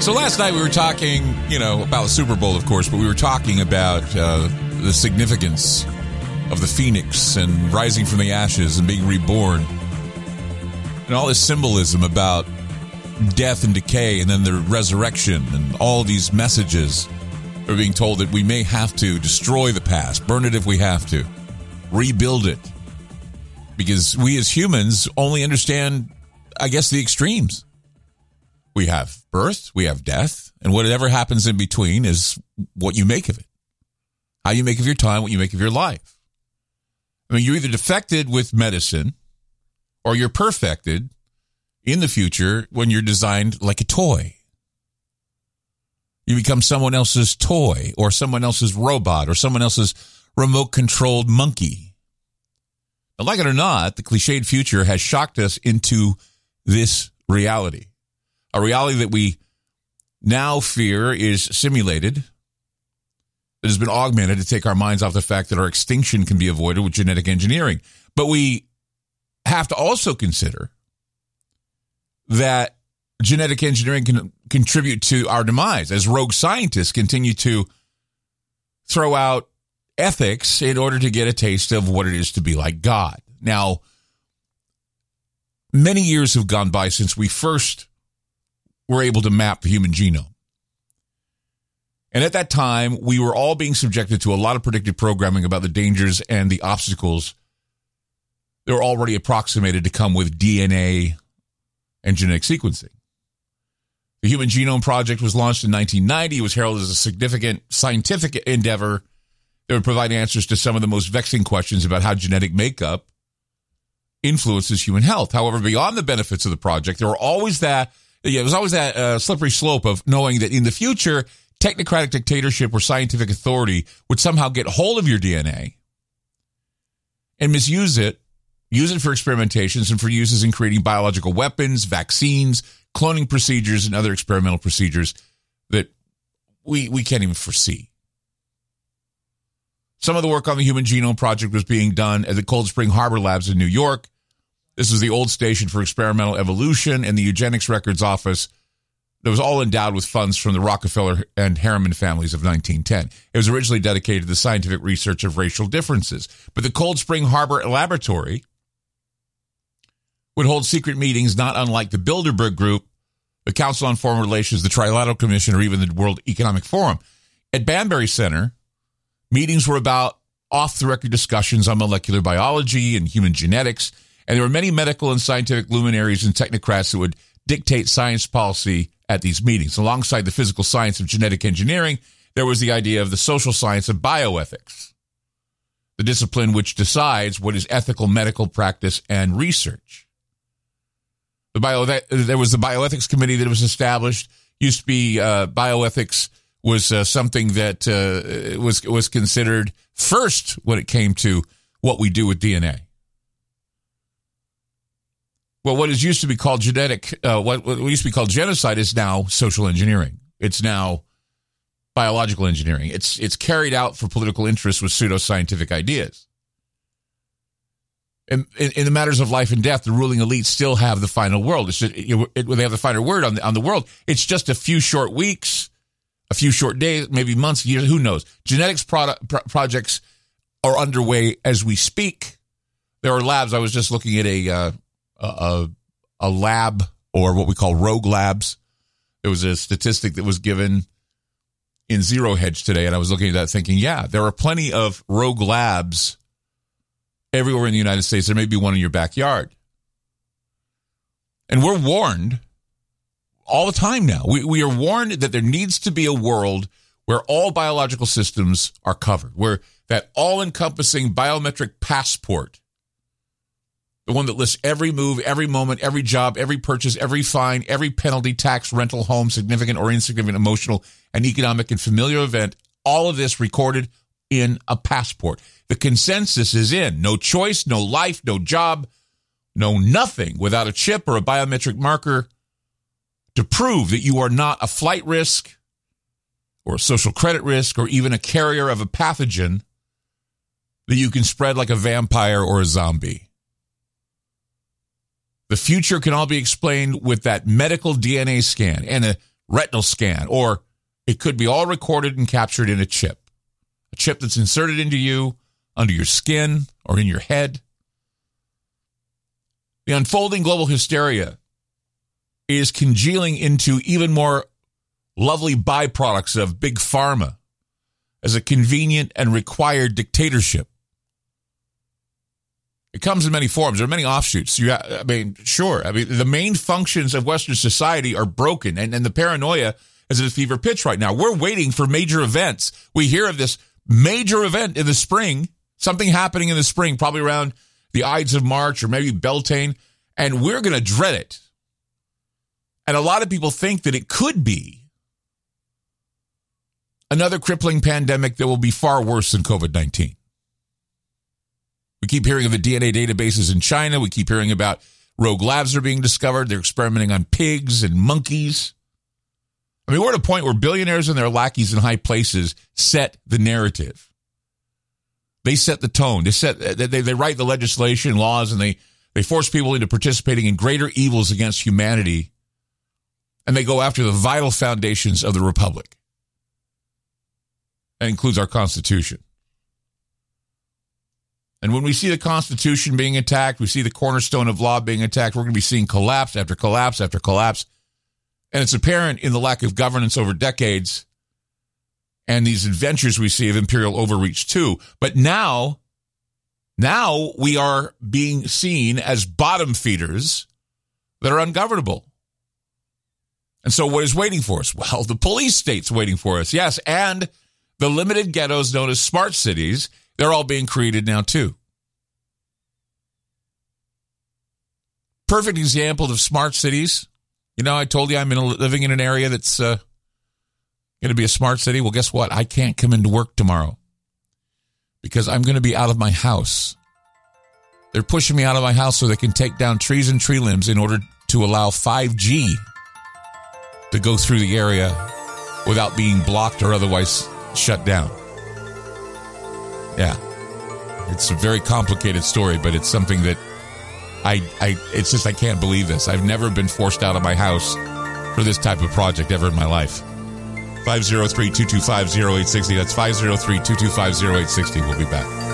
So last night we were talking, you know, about the Super Bowl, of course, but we were talking about uh, the significance of the phoenix and rising from the ashes and being reborn, and all this symbolism about death and decay, and then the resurrection, and all these messages are being told that we may have to destroy the past, burn it if we have to, rebuild it, because we as humans only understand, I guess, the extremes. We have birth, we have death, and whatever happens in between is what you make of it. How you make of your time, what you make of your life. I mean, you're either defected with medicine or you're perfected in the future when you're designed like a toy. You become someone else's toy or someone else's robot or someone else's remote controlled monkey. But like it or not, the cliched future has shocked us into this reality a reality that we now fear is simulated, that has been augmented to take our minds off the fact that our extinction can be avoided with genetic engineering. But we have to also consider that genetic engineering can contribute to our demise as rogue scientists continue to throw out ethics in order to get a taste of what it is to be like God. Now, many years have gone by since we first were able to map the human genome. And at that time, we were all being subjected to a lot of predictive programming about the dangers and the obstacles that were already approximated to come with DNA and genetic sequencing. The Human Genome Project was launched in 1990. It was heralded as a significant scientific endeavor that would provide answers to some of the most vexing questions about how genetic makeup influences human health. However, beyond the benefits of the project, there were always that yeah, it was always that uh, slippery slope of knowing that in the future, technocratic dictatorship or scientific authority would somehow get hold of your DNA and misuse it, use it for experimentations and for uses in creating biological weapons, vaccines, cloning procedures, and other experimental procedures that we, we can't even foresee. Some of the work on the Human Genome Project was being done at the Cold Spring Harbor Labs in New York. This is the old station for experimental evolution and the eugenics records office that was all endowed with funds from the Rockefeller and Harriman families of 1910. It was originally dedicated to the scientific research of racial differences. But the Cold Spring Harbor Laboratory would hold secret meetings not unlike the Bilderberg Group, the Council on Foreign Relations, the Trilateral Commission, or even the World Economic Forum. At Banbury Center, meetings were about off the record discussions on molecular biology and human genetics and there were many medical and scientific luminaries and technocrats who would dictate science policy at these meetings. Alongside the physical science of genetic engineering, there was the idea of the social science of bioethics, the discipline which decides what is ethical medical practice and research. The bio, there was the bioethics committee that was established. Used to be uh, bioethics was uh, something that uh, was was considered first when it came to what we do with DNA. Well, what is used to be called genetic, uh, what, what used to be called genocide is now social engineering. It's now biological engineering. It's it's carried out for political interests with pseudoscientific ideas. In, in, in, the matters of life and death, the ruling elite still have the final word. It, it, they have the final word on the, on the world. It's just a few short weeks, a few short days, maybe months, years. Who knows? Genetics product, pro- projects are underway as we speak. There are labs. I was just looking at a uh, a, a lab or what we call rogue labs. There was a statistic that was given in Zero Hedge today, and I was looking at that thinking, yeah, there are plenty of rogue labs everywhere in the United States. There may be one in your backyard. And we're warned all the time now. We, we are warned that there needs to be a world where all biological systems are covered, where that all encompassing biometric passport The one that lists every move, every moment, every job, every purchase, every fine, every penalty, tax, rental, home, significant or insignificant emotional and economic and familiar event. All of this recorded in a passport. The consensus is in no choice, no life, no job, no nothing without a chip or a biometric marker to prove that you are not a flight risk or a social credit risk or even a carrier of a pathogen that you can spread like a vampire or a zombie. The future can all be explained with that medical DNA scan and a retinal scan, or it could be all recorded and captured in a chip. A chip that's inserted into you, under your skin, or in your head. The unfolding global hysteria is congealing into even more lovely byproducts of big pharma as a convenient and required dictatorship. It comes in many forms. There are many offshoots. You, I mean, sure. I mean, the main functions of Western society are broken, and, and the paranoia is at a fever pitch right now. We're waiting for major events. We hear of this major event in the spring, something happening in the spring, probably around the Ides of March or maybe Beltane, and we're going to dread it. And a lot of people think that it could be another crippling pandemic that will be far worse than COVID 19. We keep hearing of the DNA databases in China. We keep hearing about rogue labs are being discovered. They're experimenting on pigs and monkeys. I mean, we're at a point where billionaires and their lackeys in high places set the narrative. They set the tone. They set they, they write the legislation, laws, and they they force people into participating in greater evils against humanity. And they go after the vital foundations of the republic. That includes our Constitution. And when we see the Constitution being attacked, we see the cornerstone of law being attacked, we're going to be seeing collapse after collapse after collapse. And it's apparent in the lack of governance over decades and these adventures we see of imperial overreach too. But now, now we are being seen as bottom feeders that are ungovernable. And so what is waiting for us? Well, the police state's waiting for us. Yes. And the limited ghettos known as smart cities they're all being created now, too. Perfect example of smart cities. You know, I told you I'm in a, living in an area that's uh, going to be a smart city. Well, guess what? I can't come into work tomorrow because I'm going to be out of my house. They're pushing me out of my house so they can take down trees and tree limbs in order to allow 5G to go through the area without being blocked or otherwise shut down. Yeah. It's a very complicated story, but it's something that I, I, it's just, I can't believe this. I've never been forced out of my house for this type of project ever in my life. 503 225 0860. That's 503 225 0860. We'll be back.